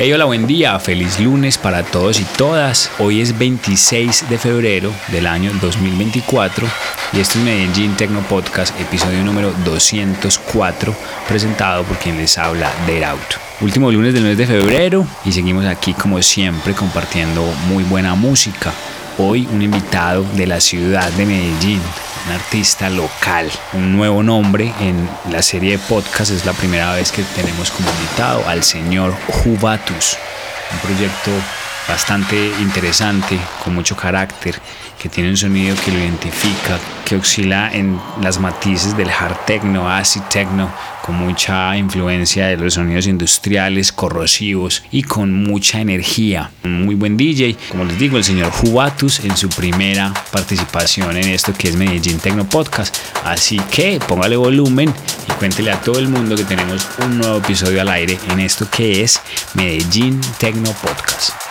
Hey, hola, buen día, feliz lunes para todos y todas. Hoy es 26 de febrero del año 2024 y este es Medellín Tecno Podcast, episodio número 204, presentado por quien les habla de Out. Último lunes del mes de febrero y seguimos aquí como siempre compartiendo muy buena música. Hoy un invitado de la ciudad de Medellín, un artista local, un nuevo nombre en la serie de podcast. Es la primera vez que tenemos como invitado al señor Jubatus, un proyecto bastante interesante, con mucho carácter, que tiene un sonido que lo identifica, que oscila en las matices del hard techno, acid techno, con mucha influencia de los sonidos industriales, corrosivos y con mucha energía. Un muy buen DJ, como les digo, el señor Jubatus en su primera participación en esto que es Medellín Techno Podcast. Así que póngale volumen y cuéntele a todo el mundo que tenemos un nuevo episodio al aire en esto que es Medellín Techno Podcast.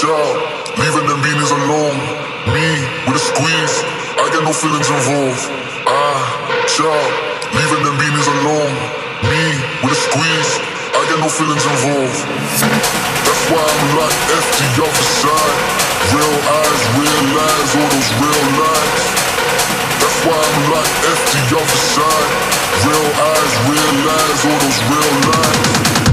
child, leaving them beanies alone. Me with a squeeze, I get no feelings involved. Ah, child, leaving them beanies alone. Me with a squeeze, I get no feelings involved. That's why I'm like FT off the side. Real eyes, real lies, all those real lies. That's why I'm like FT off the side. Real eyes, real lies, all those real lies.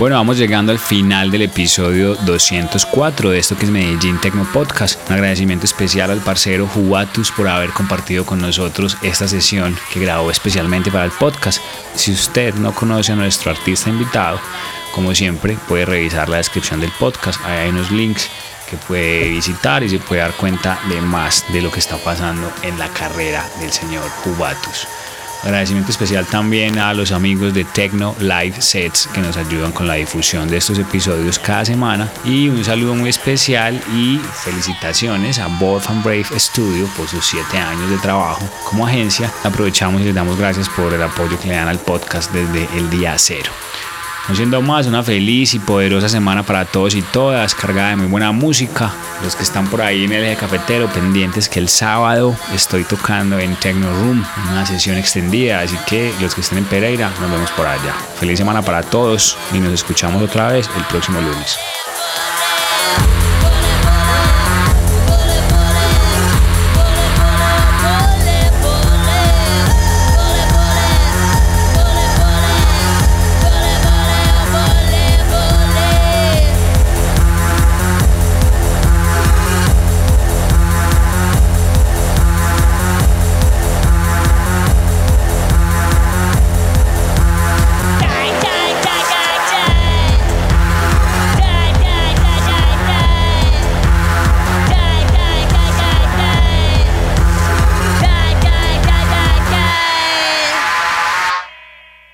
Bueno, vamos llegando al final del episodio 204 de esto que es Medellín Tecno Podcast. Un agradecimiento especial al parcero Jubatus por haber compartido con nosotros esta sesión que grabó especialmente para el podcast. Si usted no conoce a nuestro artista invitado, como siempre, puede revisar la descripción del podcast. Ahí hay unos links que puede visitar y se puede dar cuenta de más de lo que está pasando en la carrera del señor Jubatus. Agradecimiento especial también a los amigos de Tecno Live Sets que nos ayudan con la difusión de estos episodios cada semana. Y un saludo muy especial y felicitaciones a Bob and Brave Studio por sus 7 años de trabajo como agencia. Aprovechamos y les damos gracias por el apoyo que le dan al podcast desde el día cero. No siendo más, una feliz y poderosa semana para todos y todas, cargada de muy buena música. Los que están por ahí en el eje cafetero, pendientes que el sábado estoy tocando en Techno Room, una sesión extendida, así que los que estén en Pereira, nos vemos por allá. Feliz semana para todos y nos escuchamos otra vez el próximo lunes.